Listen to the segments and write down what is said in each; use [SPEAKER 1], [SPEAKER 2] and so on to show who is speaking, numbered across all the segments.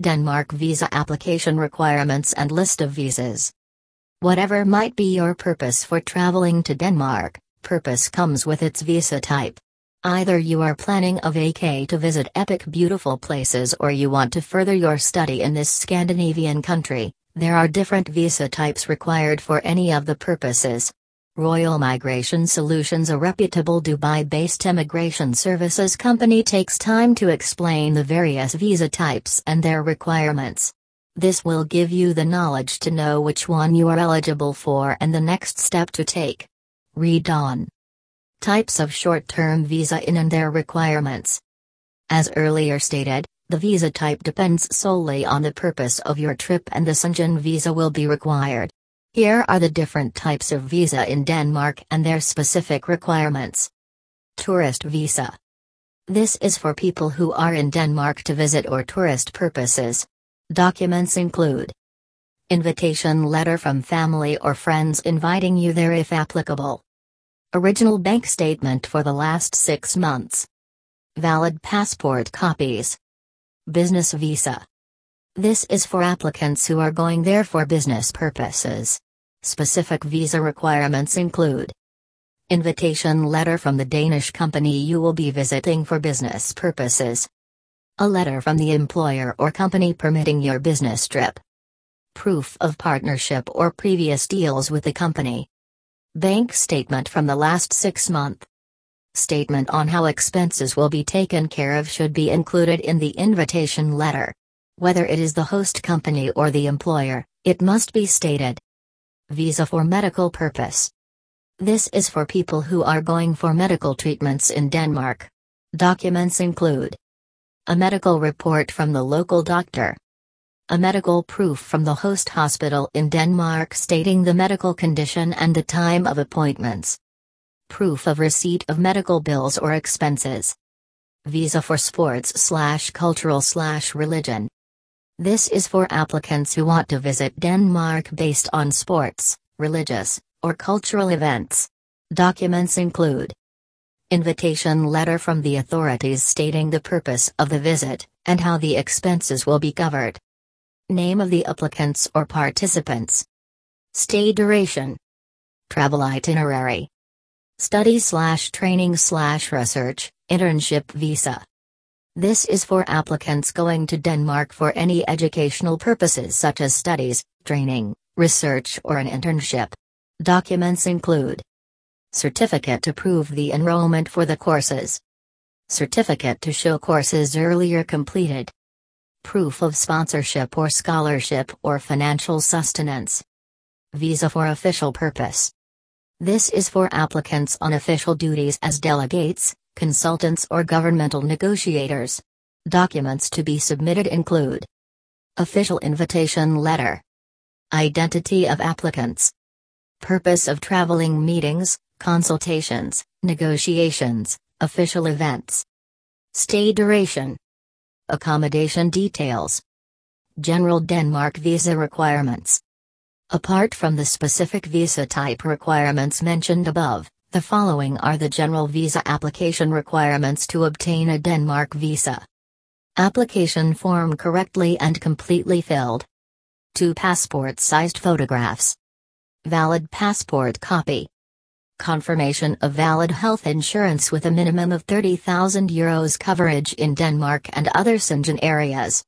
[SPEAKER 1] Denmark visa application requirements and list of visas. Whatever might be your purpose for traveling to Denmark, purpose comes with its visa type. Either you are planning a vacay to visit epic beautiful places or you want to further your study in this Scandinavian country, there are different visa types required for any of the purposes. Royal Migration Solutions, a reputable Dubai based immigration services company, takes time to explain the various visa types and their requirements. This will give you the knowledge to know which one you are eligible for and the next step to take. Read on. Types of short term visa in and their requirements. As earlier stated, the visa type depends solely on the purpose of your trip and the Schengen visa will be required. Here are the different types of visa in Denmark and their specific requirements. Tourist visa. This is for people who are in Denmark to visit or tourist purposes. Documents include Invitation letter from family or friends inviting you there if applicable. Original bank statement for the last six months. Valid passport copies. Business visa. This is for applicants who are going there for business purposes. Specific visa requirements include Invitation letter from the Danish company you will be visiting for business purposes. A letter from the employer or company permitting your business trip. Proof of partnership or previous deals with the company. Bank statement from the last six month. Statement on how expenses will be taken care of should be included in the invitation letter. Whether it is the host company or the employer, it must be stated. Visa for medical purpose. This is for people who are going for medical treatments in Denmark. Documents include a medical report from the local doctor, a medical proof from the host hospital in Denmark stating the medical condition and the time of appointments, proof of receipt of medical bills or expenses, visa for sports slash cultural slash religion. This is for applicants who want to visit Denmark based on sports, religious, or cultural events. Documents include Invitation letter from the authorities stating the purpose of the visit, and how the expenses will be covered. Name of the applicants or participants. Stay duration. Travel itinerary. Study slash training slash research, internship visa. This is for applicants going to Denmark for any educational purposes such as studies, training, research, or an internship. Documents include Certificate to prove the enrollment for the courses, Certificate to show courses earlier completed, Proof of sponsorship or scholarship or financial sustenance, Visa for official purpose. This is for applicants on official duties as delegates, consultants or governmental negotiators. Documents to be submitted include Official invitation letter, Identity of applicants, Purpose of traveling meetings, consultations, negotiations, official events, Stay duration, Accommodation details, General Denmark visa requirements. Apart from the specific visa type requirements mentioned above, the following are the general visa application requirements to obtain a Denmark visa. Application form correctly and completely filled. Two passport sized photographs. Valid passport copy. Confirmation of valid health insurance with a minimum of 30,000 euros coverage in Denmark and other Schengen areas.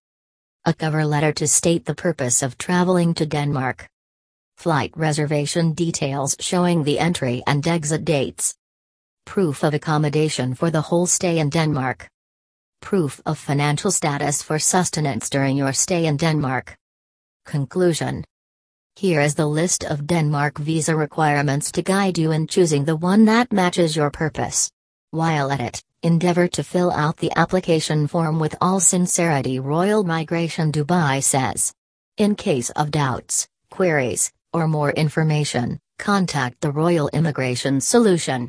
[SPEAKER 1] A cover letter to state the purpose of traveling to Denmark. Flight reservation details showing the entry and exit dates. Proof of accommodation for the whole stay in Denmark. Proof of financial status for sustenance during your stay in Denmark. Conclusion Here is the list of Denmark visa requirements to guide you in choosing the one that matches your purpose. While at it, endeavor to fill out the application form with all sincerity. Royal Migration Dubai says. In case of doubts, queries, or more information, contact the Royal Immigration Solution.